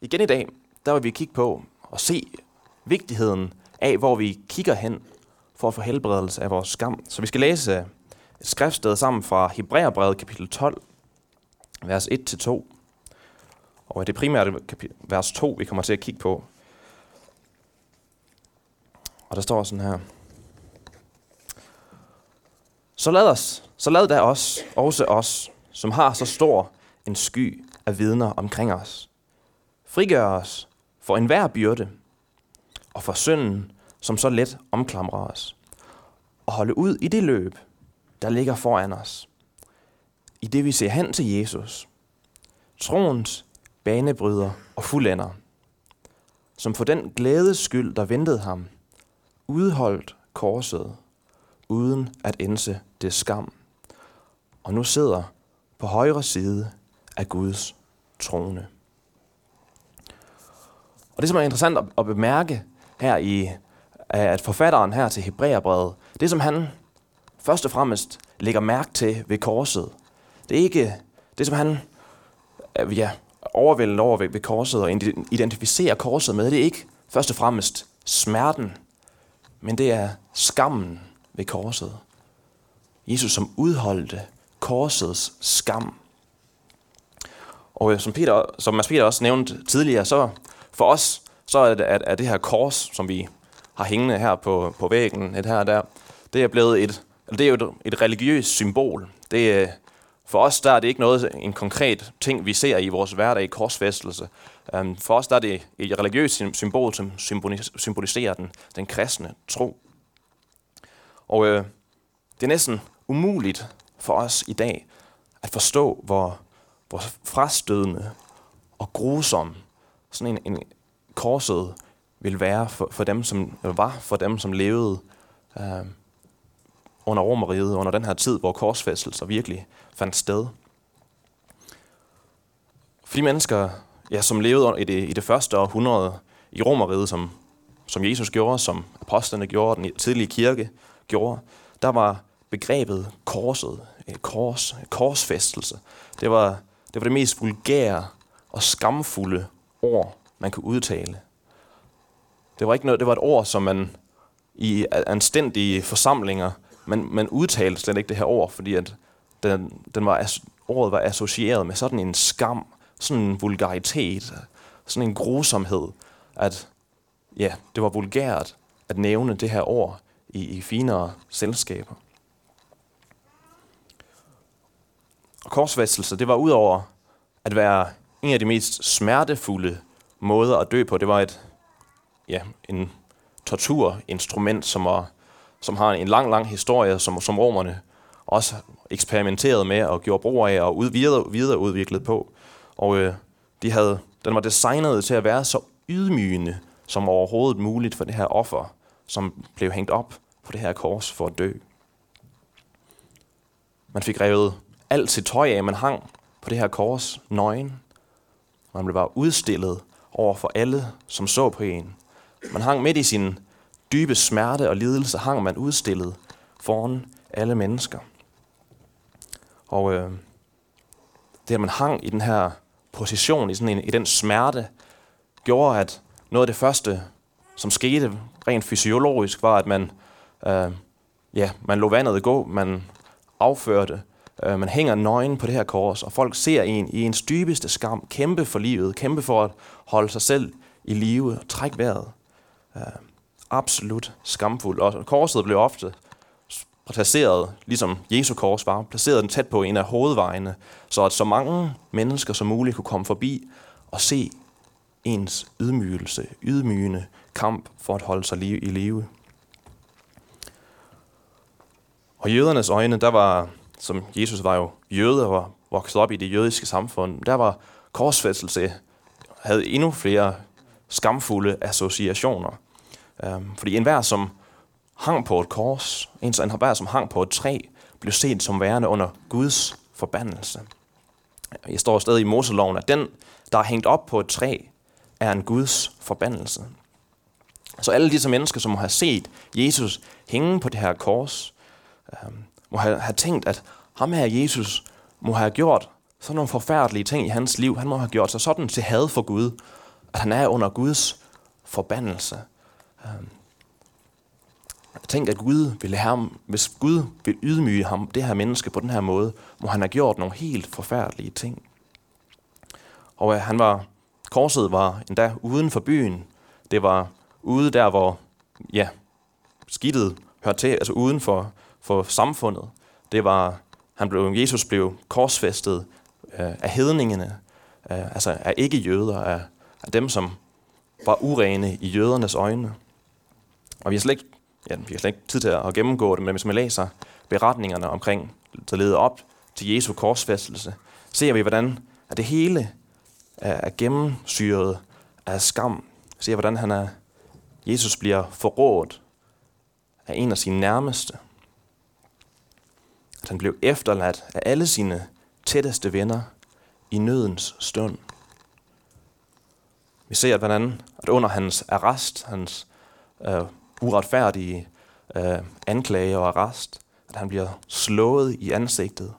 igen i dag, der vil vi kigge på og se vigtigheden af, hvor vi kigger hen for at få helbredelse af vores skam. Så vi skal læse et skriftsted sammen fra Hebræerbrevet kapitel 12, vers 1-2. Og det er primært vers 2, vi kommer til at kigge på. Og der står sådan her. Så lad os, så lad da os, også os, som har så stor en sky af vidner omkring os. Frigør os for enhver byrde og for synden, som så let omklamrer os. Og holde ud i det løb, der ligger foran os. I det vi ser hen til Jesus, troens banebryder og fuldender, som for den glædes skyld, der ventede ham, udholdt korset, uden at indse det skam, og nu sidder på højre side af Guds trone. Og det, som er interessant at bemærke her i at forfatteren her til Hebræerbrevet, det som han først og fremmest lægger mærke til ved korset, det er ikke det, som han øh, ja, overvældende over ved, ved korset og identificerer korset med, det er ikke først og fremmest smerten, men det er skammen ved korset. Jesus som udholdte korsets skam. Og som, Peter, som Mads Peter også nævnte tidligere, så for os, så er det, at, at det her kors, som vi har hængende her på, på væggen, et her der, det er blevet et, det er jo et, et religiøst symbol. Det, øh, for os der er det ikke noget, en konkret ting, vi ser i vores hverdag i korsfæstelse. Um, for os der er det et religiøst symbol, som symboliserer den, den kristne tro. Og øh, det er næsten umuligt for os i dag at forstå, hvor, hvor frastødende og grusom sådan en, en korset vil være for, for dem, som var for dem, som levede øh, under Romeriet, under den her tid, hvor korsfæstelser virkelig fandt sted. For de mennesker, ja, som levede i det, i det første århundrede i Romeriet, som, som Jesus gjorde, som apostlene gjorde, den tidlige kirke gjorde, der var begrebet korset, et kors, et korsfæstelse. Det var, det var det mest vulgære og skamfulde ord, man kunne udtale. Det var ikke noget, det var et ord, som man i anstændige forsamlinger, man, man udtalte slet ikke det her ord, fordi at den, den var, ordet var associeret med sådan en skam, sådan en vulgaritet, sådan en grusomhed, at ja, det var vulgært at nævne det her ord i, i finere selskaber. Og korsfæstelse, det var udover at være en af de mest smertefulde måder at dø på. Det var et, ja, en torturinstrument, som, var, som har en lang, lang historie, som, som romerne også eksperimenterede med og gjorde brug af og ud, videre, videreudviklet på. Og øh, de havde, den var designet til at være så ydmygende som overhovedet muligt for det her offer, som blev hængt op på det her kors for at dø. Man fik revet alt sit tøj af, man hang på det her kors nøgen. Man blev bare udstillet over for alle, som så på en. Man hang midt i sin dybe smerte og lidelse, hang man udstillet foran alle mennesker. Og øh, det, at man hang i den her position, i, sådan en, i den smerte, gjorde, at noget af det første, som skete rent fysiologisk, var, at man, øh, ja, man lå vandet gå, man afførte, Øh, man hænger nøgen på det her kors, og folk ser en i ens dybeste skam, kæmpe for livet, kæmpe for at holde sig selv i live og trække vejret. Øh, absolut skamfuldt. Og korset blev ofte placeret, ligesom Jesu kors var, placeret den tæt på en af hovedvejene, så at så mange mennesker som muligt kunne komme forbi og se ens ydmygelse, ydmygende kamp for at holde sig i live. Og jødernes øjne, der var, som Jesus var jo jøde og var vokset op i det jødiske samfund, der var korsfæstelse, havde endnu flere skamfulde associationer. Um, fordi enhver, som hang på et kors, en enhver, som hang på et træ, blev set som værende under Guds forbandelse. Jeg står stadig i Moseloven, at den, der er hængt op på et træ, er en Guds forbandelse. Så alle disse mennesker, som har set Jesus hænge på det her kors, øh, må have, have tænkt, at ham her Jesus må have gjort sådan nogle forfærdelige ting i hans liv. Han må have gjort sig sådan til had for Gud, at han er under Guds forbandelse. Øhm, tænk, at Gud ville have ham, hvis Gud vil ydmyge ham, det her menneske på den her måde, må han have gjort nogle helt forfærdelige ting. Og øh, han var, korset var endda uden for byen. Det var ude der, hvor ja, skidtet hørte til, altså uden for, for samfundet. Det var, han blev, Jesus blev korsfæstet øh, af hedningene, øh, altså af ikke-jøder, af, af dem, som var urene i jødernes øjne. Og vi har slet ikke, ja, vi har slet ikke tid til at gennemgå det, men hvis man læser beretningerne omkring, der leder op til Jesu korsfæstelse, ser vi, hvordan at det hele er gennemsyret af skam. Ser, hvordan han er, Jesus bliver forrådt af en af sine nærmeste. At han blev efterladt af alle sine tætteste venner i nødens stund. Vi ser, at, hvordan at under hans arrest, hans øh, uretfærdige øh, anklage og arrest, at han bliver slået i ansigtet.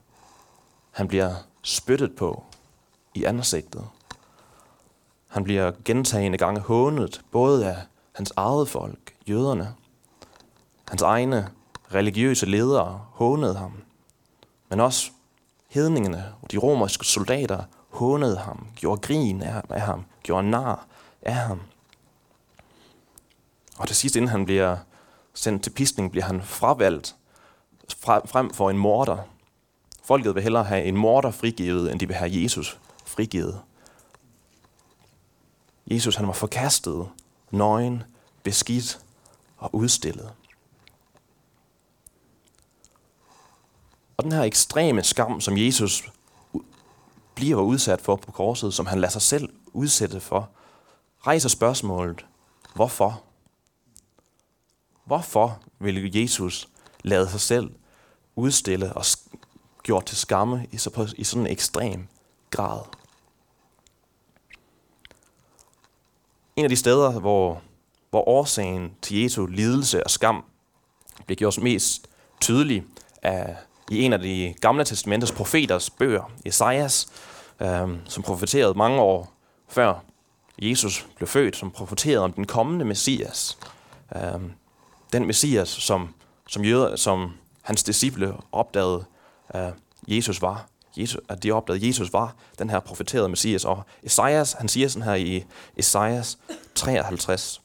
Han bliver spyttet på i ansigtet. Han bliver gentagende gange hånet, både af hans eget folk, jøderne. Hans egne religiøse ledere hånede ham. Men også hedningene og de romerske soldater hånede ham, gjorde grin af ham, gjorde nar af ham. Og til sidst, inden han bliver sendt til piskning, bliver han fravalgt frem for en morder. Folket vil hellere have en morder frigivet, end de vil have Jesus frigivet. Jesus han var forkastet, nøgen, beskidt og udstillet. Og den her ekstreme skam, som Jesus bliver udsat for på korset, som han lader sig selv udsætte for, rejser spørgsmålet, hvorfor? Hvorfor vil Jesus lade sig selv udstille og gjort til skamme i, så på, i sådan en ekstrem grad? En af de steder, hvor, hvor årsagen til Jesu lidelse og skam bliver gjort mest tydelig er i en af de gamle testamentets profeters bøger, Esajas, øh, som profeterede mange år før Jesus blev født, som profeterede om den kommende Messias. Øh, den Messias, som, som, jøder, som hans disciple opdagede, øh, Jesus var. Jesus, at de opdagede, at Jesus var den her profeterede Messias. Og Esajas, han siger sådan her i Esajas 53,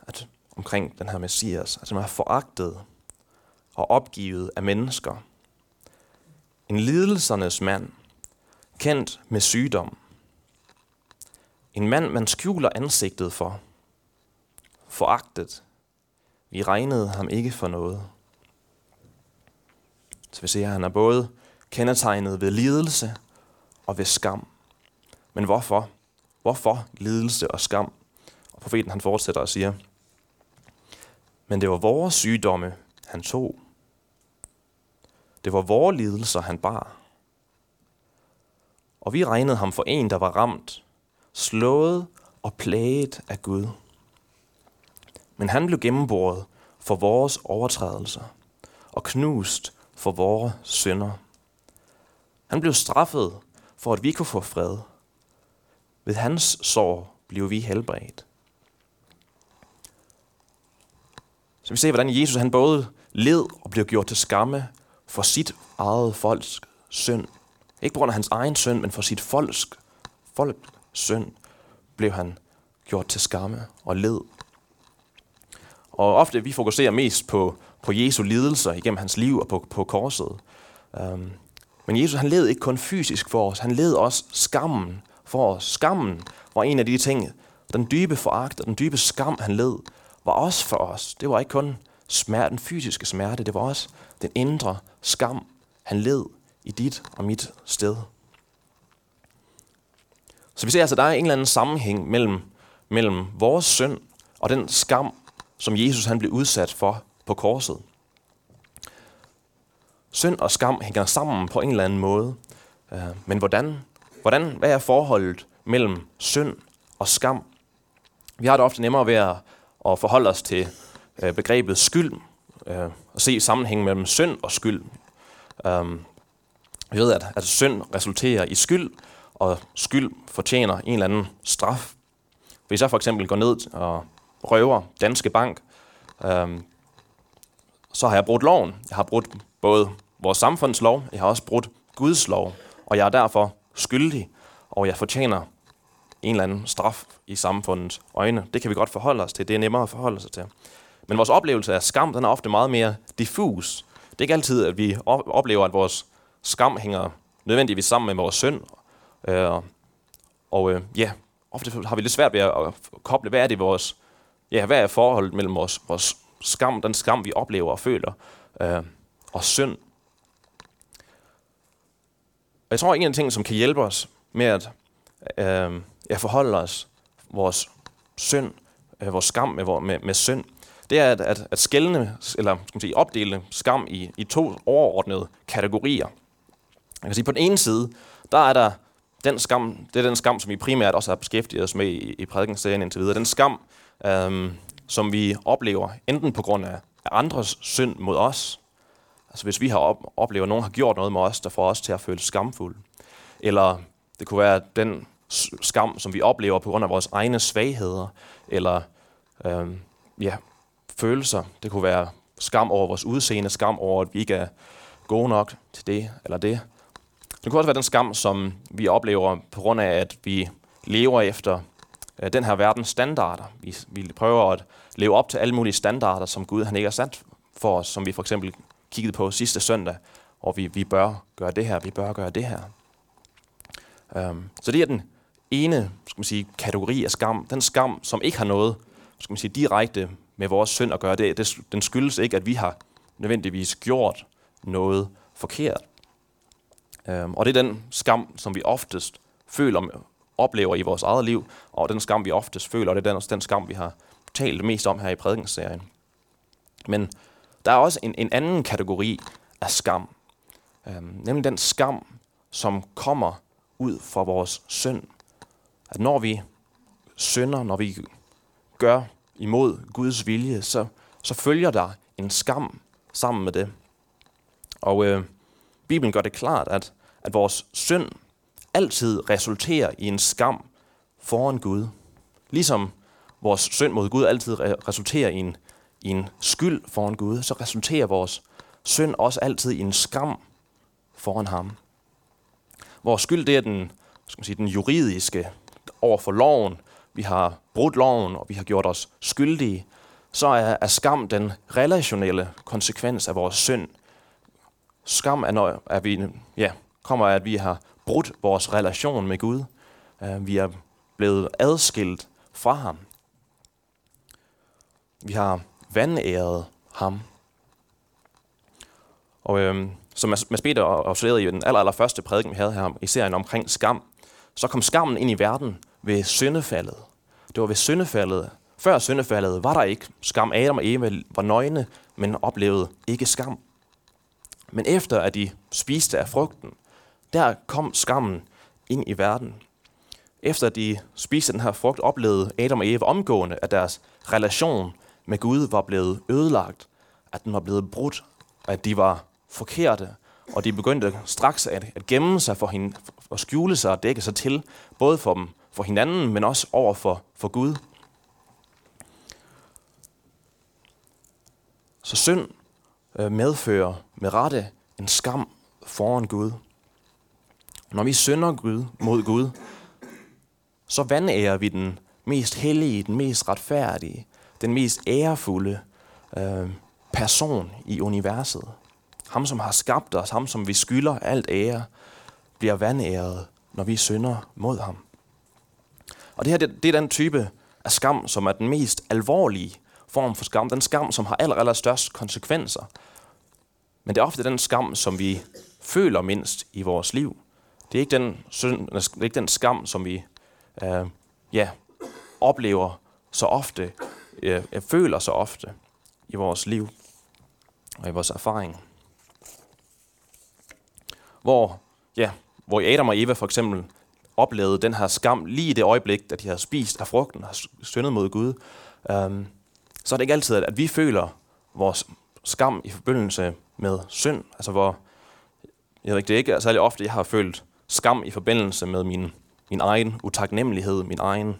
at omkring den her Messias, at han er foragtet og opgivet af mennesker. En lidelsernes mand, kendt med sygdom. En mand, man skjuler ansigtet for. Foragtet. Vi regnede ham ikke for noget. Så vi ser, at han er både kendetegnet ved lidelse og ved skam. Men hvorfor? Hvorfor lidelse og skam? Og profeten han fortsætter og siger, men det var vores sygdomme, han tog. Det var vores lidelser, han bar. Og vi regnede ham for en, der var ramt, slået og plaget af Gud. Men han blev gennemboret for vores overtrædelser og knust for vores synder. Han blev straffet for, at vi kunne få fred. Ved hans sår blev vi helbredt. Så vi ser, hvordan Jesus han både led og blev gjort til skamme for sit eget folks synd. Ikke på grund af hans egen synd, men for sit folks, folks synd blev han gjort til skamme og led. Og ofte vi fokuserer mest på, på Jesu lidelser igennem hans liv og på, på korset. Um, men Jesus han led ikke kun fysisk for os, han led også skammen for os. Skammen var en af de ting, den dybe foragt og den dybe skam, han led, var også for os. Det var ikke kun smerten, den fysiske smerte, det var også den indre skam, han led i dit og mit sted. Så vi ser altså, at der er en eller anden sammenhæng mellem, mellem vores synd og den skam, som Jesus han blev udsat for på korset. Synd og skam hænger sammen på en eller anden måde. Øh, men hvordan, hvordan, hvad er forholdet mellem synd og skam? Vi har det ofte nemmere ved at, at forholde os til øh, begrebet skyld, øh, og se sammenhængen mellem synd og skyld. Øhm, vi ved, at, at synd resulterer i skyld, og skyld fortjener en eller anden straf. Hvis jeg for eksempel går ned og røver Danske Bank, um, så har jeg brudt loven. Jeg har brudt både vores samfundslov, jeg har også brudt Guds lov, og jeg er derfor skyldig, og jeg fortjener en eller anden straf i samfundets øjne. Det kan vi godt forholde os til. Det er nemmere at forholde sig til. Men vores oplevelse af skam, den er ofte meget mere diffus. Det er ikke altid, at vi oplever, at vores skam hænger nødvendigvis sammen med vores synd. Øh, og øh, ja, ofte har vi lidt svært ved at koble, hvad er det vores, ja, hvad er forholdet mellem vores, vores skam, den skam, vi oplever og føler, øh, og synd. Og jeg tror, en af de ting, som kan hjælpe os med at øh, ja, forholde os vores synd, øh, vores skam med, med, med synd, det er at, at, at skældne, eller skal man sige, opdele skam i, i to overordnede kategorier. Jeg kan sige, på den ene side, der er der den skam, det er den skam, som vi primært også har beskæftiget os med i, i prædikenserien indtil videre. Den skam, øhm, som vi oplever enten på grund af andres synd mod os, altså hvis vi har op, oplevet, at nogen har gjort noget med os, der får os til at føle skamfuld. Eller det kunne være den skam, som vi oplever på grund af vores egne svagheder, eller øhm, ja, følelser. Det kunne være skam over vores udseende, skam over, at vi ikke er gode nok til det eller det. Det kunne også være den skam, som vi oplever på grund af, at vi lever efter øh, den her verdens standarder. Vi, vi prøver at leve op til alle mulige standarder, som Gud han ikke har sat for os, som vi for eksempel kiggede på sidste søndag, og vi, vi bør gøre det her, vi bør gøre det her. Um, så det er den ene skal man sige, kategori af skam. Den skam, som ikke har noget skal man sige, direkte med vores synd at gøre. Det, det, den skyldes ikke, at vi har nødvendigvis gjort noget forkert. Øhm, og det er den skam, som vi oftest føler, oplever i vores eget liv, og den skam, vi oftest føler, og det er den, den skam, vi har talt mest om her i prædikenserien. Men der er også en, en anden kategori af skam, øhm, nemlig den skam, som kommer ud fra vores synd. At når vi synder, når vi gør imod Guds vilje, så, så følger der en skam sammen med det. Og øh, Bibelen gør det klart, at, at vores synd altid resulterer i en skam foran Gud. Ligesom vores synd mod Gud altid resulterer i en, i en skyld foran Gud, så resulterer vores synd også altid i en skam foran ham. Vores skyld, det er den, skal man sige, den juridiske over for loven. Vi har brudt loven, og vi har gjort os skyldige. Så er, er skam den relationelle konsekvens af vores synd. Skam er, når er vi, ja, kommer af, at vi har brudt vores relation med Gud. Uh, vi er blevet adskilt fra ham. Vi har vandæret ham. Og øhm, som Mads Peter observerede i den aller, aller første prædiken, vi havde her i serien omkring skam, så kom skammen ind i verden ved syndefaldet. Det var ved syndefaldet. Før syndefaldet var der ikke skam. Adam og Eva var nøgne, men oplevede ikke skam. Men efter at de spiste af frugten, der kom skammen ind i verden. Efter at de spiste den her frugt, oplevede Adam og Eva omgående, at deres relation med Gud var blevet ødelagt, at den var blevet brudt, og at de var forkerte, og de begyndte straks at, at gemme sig for hende, og skjule sig og dække sig til, både for dem, for hinanden, men også over for, for Gud. Så synd øh, medfører med rette en skam foran Gud. Når vi synder Gud mod Gud, så vandærer vi den mest hellige, den mest retfærdige, den mest ærefulde øh, person i universet. Ham, som har skabt os, ham, som vi skylder alt ære, bliver vandæret, når vi synder mod ham. Og det her, det, det er den type af skam, som er den mest alvorlige form for skam. Den skam, som har aller, aller størst konsekvenser. Men det er ofte den skam, som vi føler mindst i vores liv. Det er ikke den, synd, det er ikke den skam, som vi øh, ja, oplever så ofte, øh, føler så ofte i vores liv og i vores erfaring hvor, ja, hvor Adam og Eva for eksempel oplevede den her skam lige i det øjeblik, da de har spist af frugten og syndet mod Gud, øhm, så er det ikke altid, at vi føler vores skam i forbindelse med synd. Altså hvor, jeg ved ikke, det er ikke særlig ofte, jeg har følt skam i forbindelse med min, min egen utaknemmelighed, min egen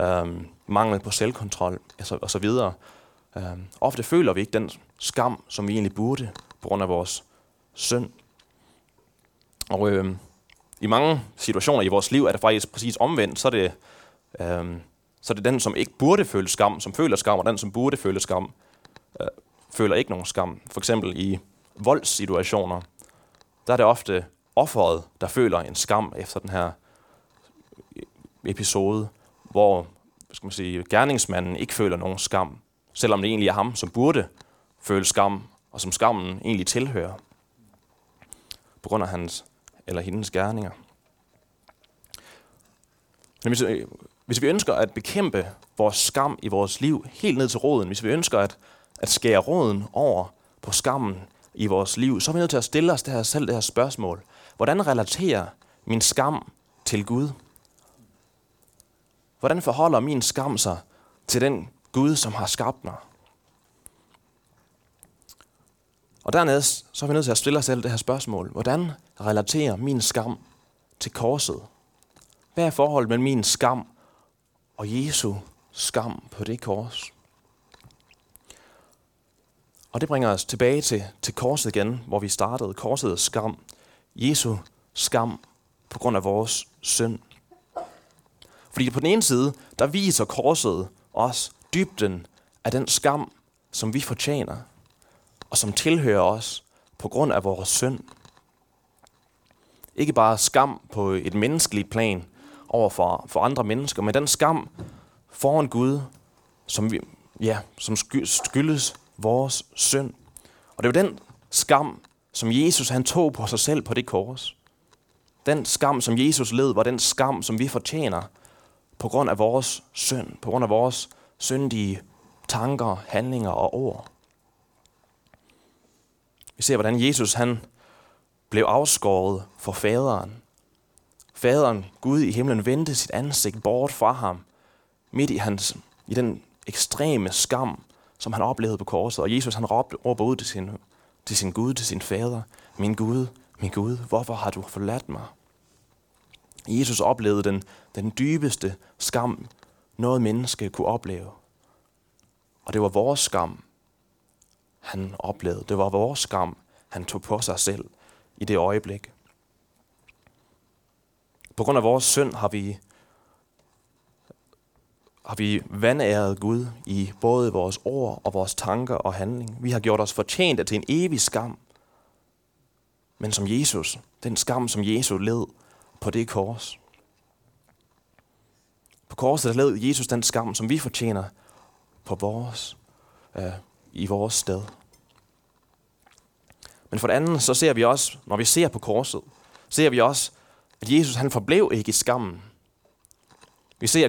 øhm, mangel på selvkontrol altså, og så videre. Øhm, ofte føler vi ikke den skam, som vi egentlig burde, på grund af vores synd. Og øhm, i mange situationer i vores liv er det faktisk præcis omvendt, så er det, øhm, så er det den, som ikke burde føle skam, som føler skam, og den, som burde føle skam, øh, føler ikke nogen skam. For eksempel i voldssituationer, der er det ofte offeret, der føler en skam efter den her episode, hvor skal man sige, gerningsmanden ikke føler nogen skam, selvom det egentlig er ham, som burde føle skam, og som skammen egentlig tilhører, på grund af hans eller hendes gerninger. Men hvis, øh, hvis vi ønsker at bekæmpe vores skam i vores liv helt ned til roden, hvis vi ønsker at, at skære roden over på skammen i vores liv, så er vi nødt til at stille os det her, selv det her spørgsmål. Hvordan relaterer min skam til Gud? Hvordan forholder min skam sig til den Gud, som har skabt mig? Og dernæst, så er vi nødt til at stille os selv det her spørgsmål. Hvordan relaterer min skam til korset? Hvad er forholdet mellem min skam og Jesu skam på det kors? Og det bringer os tilbage til, til korset igen, hvor vi startede. Korsets skam. Jesu skam på grund af vores synd. Fordi på den ene side, der viser korset os dybden af den skam, som vi fortjener, og som tilhører os på grund af vores synd. Ikke bare skam på et menneskeligt plan over for, for andre mennesker, men den skam foran Gud, som, vi, ja, som skyldes vores synd. Og det er den skam, som Jesus han tog på sig selv på det kors. Den skam, som Jesus led, var den skam, som vi fortjener på grund af vores synd, på grund af vores syndige tanker, handlinger og ord. Vi ser, hvordan Jesus han blev afskåret for faderen. Faderen, Gud i himlen, vendte sit ansigt bort fra ham, midt i, hans, i den ekstreme skam, som han oplevede på korset. Og Jesus han råbte, råber ud til sin, til sin Gud, til sin fader, min Gud, min Gud, hvorfor har du forladt mig? Jesus oplevede den, den dybeste skam, noget menneske kunne opleve. Og det var vores skam, han oplevede. Det var vores skam, han tog på sig selv i det øjeblik. På grund af vores synd har vi, har vi vandæret Gud i både vores ord og vores tanker og handling. Vi har gjort os fortjent til en evig skam. Men som Jesus, den skam, som Jesus led på det kors. På korset der led Jesus den skam, som vi fortjener på vores, øh, i vores sted. Men for det andet, så ser vi også, når vi ser på korset, ser vi også, at Jesus han forblev ikke i skammen. Vi ser,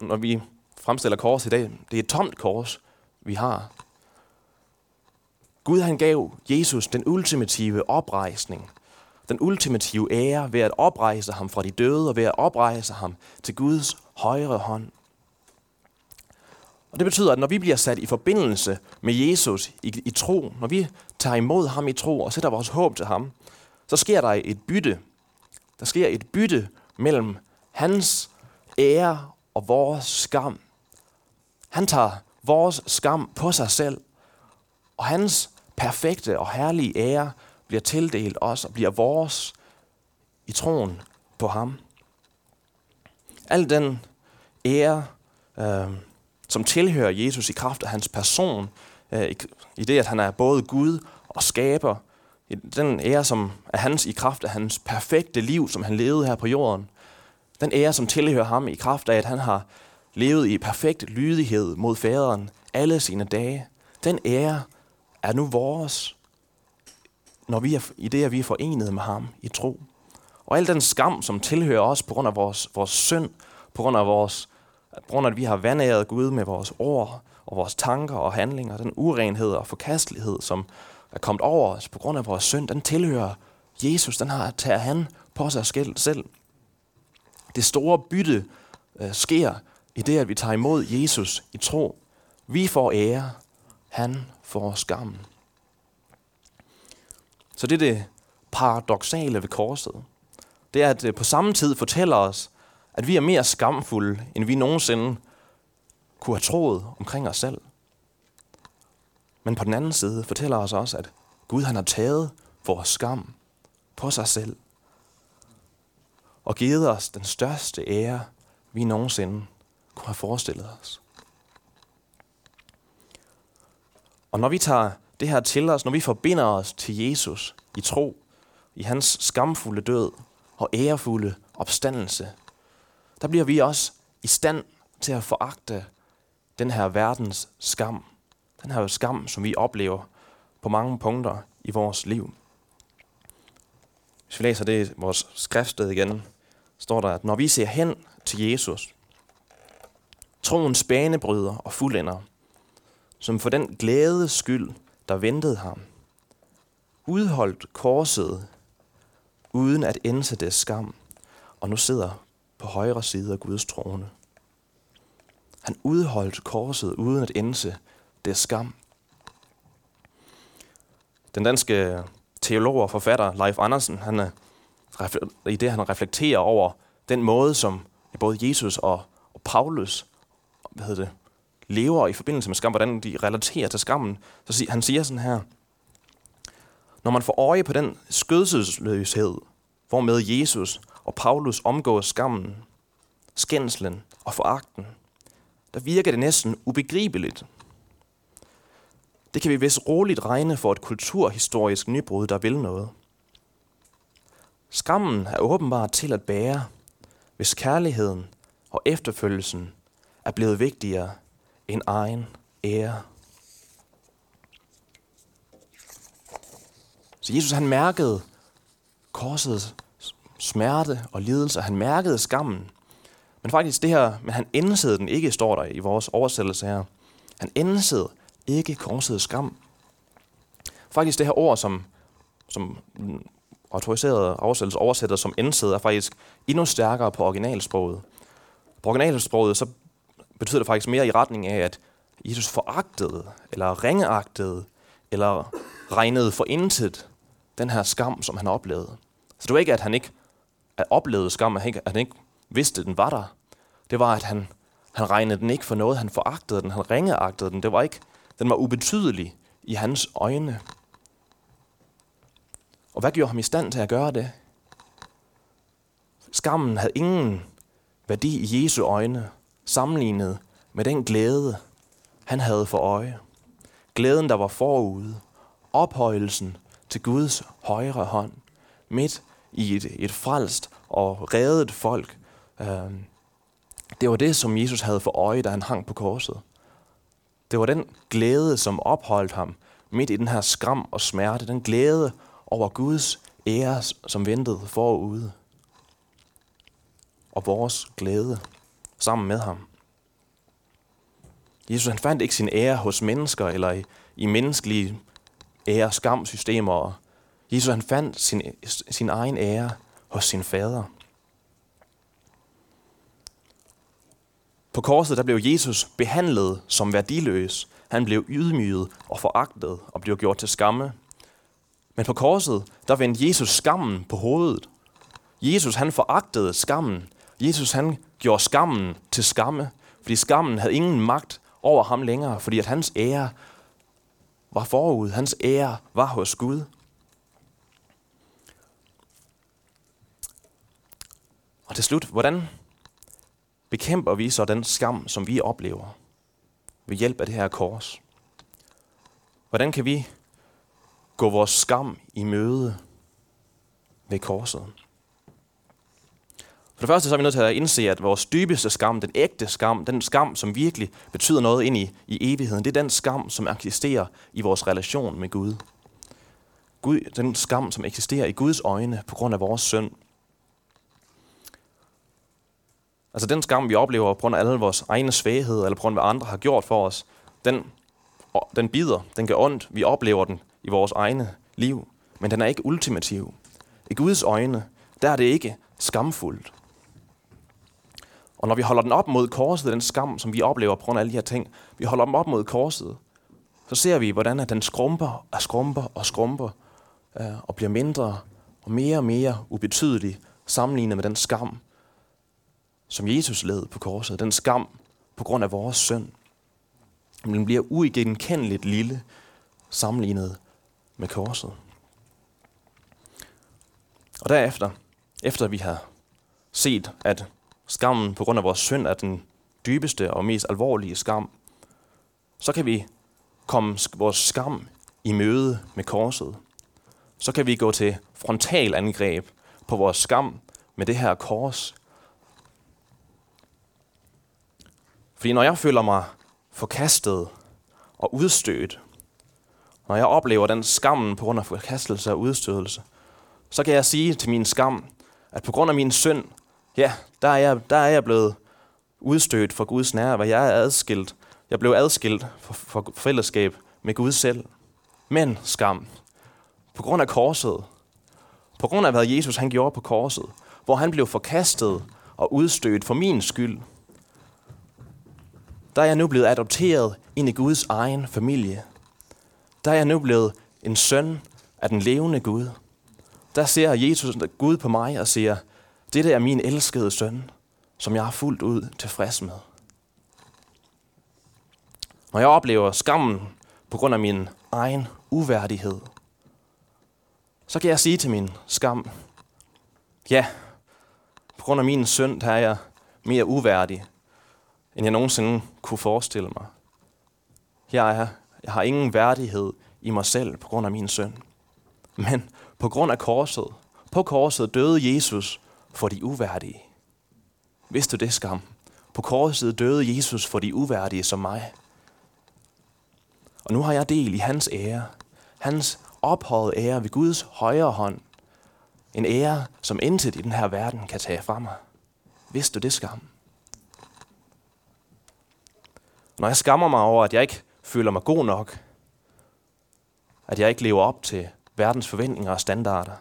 når vi fremstiller kors i dag, det er et tomt kors, vi har. Gud han gav Jesus den ultimative oprejsning, den ultimative ære ved at oprejse ham fra de døde og ved at oprejse ham til Guds højre hånd. Og det betyder, at når vi bliver sat i forbindelse med Jesus i, i tro, når vi tager imod ham i tro og sætter vores håb til ham, så sker der et bytte. Der sker et bytte mellem hans ære og vores skam. Han tager vores skam på sig selv, og hans perfekte og herlige ære bliver tildelt os og bliver vores i troen på ham. Al den ære, øh, som tilhører Jesus i kraft af hans person, øh, i det, at han er både Gud og skaber, den ære, som er hans i kraft af hans perfekte liv, som han levede her på jorden, den ære, som tilhører ham i kraft af, at han har levet i perfekt lydighed mod faderen alle sine dage, den ære er nu vores, når vi er, i det, at vi er forenet med ham i tro. Og al den skam, som tilhører os på grund af vores, vores synd, på grund af vores på grund af, at vi har vandæret Gud med vores ord og vores tanker og handlinger, den urenhed og forkastelighed, som er kommet over os på grund af vores synd, den tilhører Jesus, den har taget han på sig selv. Det store bytte øh, sker i det, at vi tager imod Jesus i tro. Vi får ære, han får skam. Så det er det paradoxale ved korset. det er, at det på samme tid fortæller os, at vi er mere skamfulde, end vi nogensinde kunne have troet omkring os selv. Men på den anden side fortæller os også, at Gud han har taget vores skam på sig selv og givet os den største ære, vi nogensinde kunne have forestillet os. Og når vi tager det her til os, når vi forbinder os til Jesus i tro, i hans skamfulde død og ærefulde opstandelse, der bliver vi også i stand til at foragte den her verdens skam. Den her skam, som vi oplever på mange punkter i vores liv. Hvis vi læser det i vores skriftsted igen, står der, at når vi ser hen til Jesus, troens banebryder og fuldender, som for den glæde skyld, der ventede ham, udholdt korset uden at indse det skam, og nu sidder på højre side af Guds trone. Han udholdt korset uden at indse det skam. Den danske teolog og forfatter Leif Andersen, han øh, er, i det han reflekterer over den måde, som både Jesus og, og Paulus hvad hedder det, lever i forbindelse med skam, hvordan de relaterer til skammen, så siger, han siger sådan her, når man får øje på den skødselsløshed, hvormed Jesus og Paulus omgår skammen, skændslen og foragten, der virker det næsten ubegribeligt. Det kan vi vist roligt regne for et kulturhistorisk nybrud, der vil noget. Skammen er åbenbart til at bære, hvis kærligheden og efterfølgelsen er blevet vigtigere end egen ære. Så Jesus han mærkede korsets smerte og lidelse, han mærkede skammen. Men faktisk det her, men han indsede den ikke, står der i vores oversættelse her. Han indsede ikke korsets skam. Faktisk det her ord, som, som autoriserede oversættelse oversætter som indsæde, er faktisk endnu stærkere på originalsproget. På originalsproget så betyder det faktisk mere i retning af, at Jesus foragtede, eller ringeagtede, eller regnede for intet den her skam, som han oplevede. Så det var ikke, at han ikke at oplevede skam, at han ikke, at han ikke vidste, at den var der. Det var, at han, han regnede den ikke for noget. Han foragtede den, han ringeagtede den. Det var ikke, den var ubetydelig i hans øjne. Og hvad gjorde ham i stand til at gøre det? Skammen havde ingen værdi i Jesu øjne, sammenlignet med den glæde, han havde for øje. Glæden, der var forude. Ophøjelsen til Guds højre hånd. Midt i et, et frelst og reddet folk. Øhm, det var det, som Jesus havde for øje, da han hang på korset. Det var den glæde, som opholdt ham midt i den her skram og smerte. Den glæde over Guds ære, som ventede forude. Og vores glæde sammen med ham. Jesus han fandt ikke sin ære hos mennesker eller i, i menneskelige ære skamsystemer. Jesus han fandt sin, sin egen ære hos sin fader. På korset der blev Jesus behandlet som værdiløs. Han blev ydmyget og foragtet og blev gjort til skamme. Men på korset, der vendte Jesus skammen på hovedet. Jesus han foragtede skammen. Jesus han gjorde skammen til skamme, fordi skammen havde ingen magt over ham længere, fordi at hans ære var forud. Hans ære var hos Gud. Og til slut, hvordan bekæmper vi så den skam, som vi oplever ved hjælp af det her kors? Hvordan kan vi gå vores skam i møde ved korset? For det første så er vi nødt til at indse, at vores dybeste skam, den ægte skam, den skam, som virkelig betyder noget ind i, i evigheden, det er den skam, som eksisterer i vores relation med Gud. Gud. Den skam, som eksisterer i Guds øjne på grund af vores synd. Altså den skam, vi oplever på grund af alle vores egne svagheder, eller på grund af, hvad andre har gjort for os, den, den bider, den gør ondt, vi oplever den i vores egne liv, men den er ikke ultimativ. I Guds øjne, der er det ikke skamfuldt. Og når vi holder den op mod korset, den skam, som vi oplever på grund af alle de her ting, vi holder dem op mod korset, så ser vi, hvordan den skrumper og skrumper og skrumper, øh, og bliver mindre og mere og mere ubetydelig sammenlignet med den skam, som Jesus led på korset. Den skam på grund af vores synd. Men den bliver uigenkendeligt lille sammenlignet med korset. Og derefter, efter vi har set, at skammen på grund af vores synd er den dybeste og mest alvorlige skam, så kan vi komme vores skam i møde med korset. Så kan vi gå til frontalangreb på vores skam med det her kors. Fordi når jeg føler mig forkastet og udstødt, når jeg oplever den skammen på grund af forkastelse og udstødelse, så kan jeg sige til min skam, at på grund af min synd, ja, der er jeg, der er jeg blevet udstødt fra Guds nærvær. Jeg er adskilt. Jeg blev adskilt fra, for fællesskab med Gud selv. Men skam, på grund af korset, på grund af hvad Jesus han gjorde på korset, hvor han blev forkastet og udstødt for min skyld, der er jeg nu blevet adopteret ind i Guds egen familie. Der er jeg nu blevet en søn af den levende Gud. Der ser Jesus Gud på mig og siger, dette er min elskede søn, som jeg er fuldt ud tilfreds med. Når jeg oplever skammen på grund af min egen uværdighed, så kan jeg sige til min skam, ja, på grund af min synd, der er jeg mere uværdig, end jeg nogensinde kunne forestille mig. Jeg, er, jeg har ingen værdighed i mig selv på grund af min synd. Men på grund af korset, på korset døde Jesus for de uværdige. Vidste du det, skam? På korset døde Jesus for de uværdige som mig. Og nu har jeg del i hans ære. Hans ophøjet ære ved Guds højre hånd. En ære, som intet i den her verden kan tage fra mig. Vidste du det, skam? Når jeg skammer mig over, at jeg ikke føler mig god nok, at jeg ikke lever op til verdens forventninger og standarder,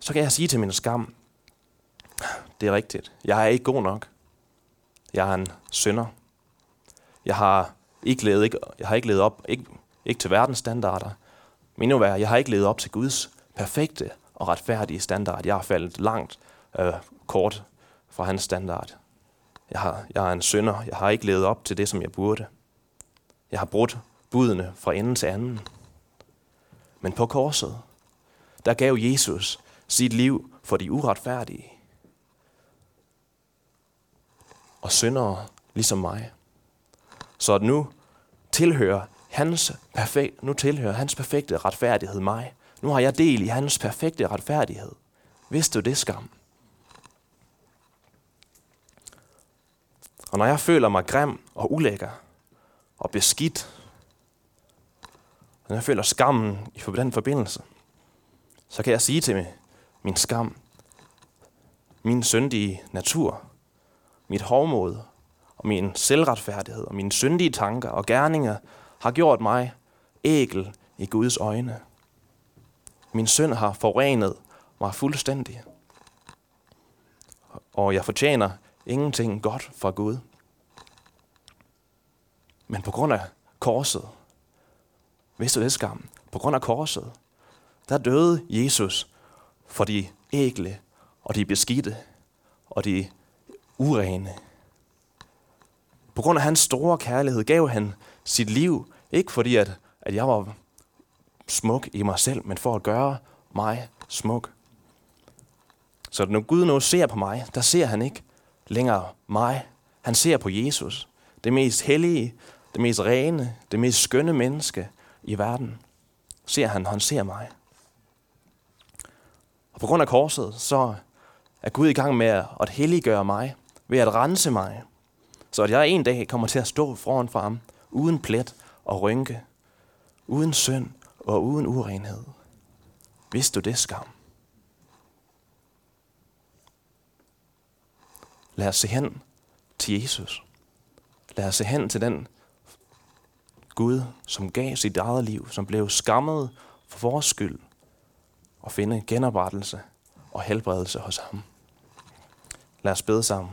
så kan jeg sige til min skam, det er rigtigt, jeg er ikke god nok. Jeg er en synder. Jeg har ikke levet, ikke, jeg har ikke levet op, ikke, ikke til verdens standarder, men endnu værre, jeg har ikke levet op til Guds perfekte og retfærdige standard. Jeg har faldet langt øh, kort fra hans standard. Jeg, har, jeg er en synder. Jeg har ikke levet op til det, som jeg burde. Jeg har brudt budene fra ende til anden. Men på korset, der gav Jesus sit liv for de uretfærdige. Og syndere ligesom mig. Så at nu tilhører hans perfekt, nu tilhører hans perfekte retfærdighed mig. Nu har jeg del i hans perfekte retfærdighed. Vidste du det, skam? Og når jeg føler mig grim og ulækker og beskidt, når jeg føler skammen i den forbindelse, så kan jeg sige til mig, min skam, min syndige natur, mit hovmod og min selvretfærdighed og mine syndige tanker og gerninger har gjort mig ægel i Guds øjne. Min synd har forurenet mig fuldstændig. Og jeg fortjener ingenting godt fra Gud. Men på grund af korset, vidste du det skam? På grund af korset, der døde Jesus for de ægle og de beskidte og de urene. På grund af hans store kærlighed gav han sit liv, ikke fordi at, at jeg var smuk i mig selv, men for at gøre mig smuk. Så når Gud nu ser på mig, der ser han ikke længere mig. Han ser på Jesus, det mest hellige, det mest rene, det mest skønne menneske i verden. Ser han, han ser mig. Og på grund af korset, så er Gud i gang med at helliggøre mig, ved at rense mig, så at jeg en dag kommer til at stå foran for ham, uden plet og rynke, uden synd og uden urenhed. Vidste du det, skam? Lad os se hen til Jesus. Lad os se hen til den Gud, som gav sit eget liv, som blev skammet for vores skyld, og finde genoprettelse og helbredelse hos ham. Lad os bede sammen.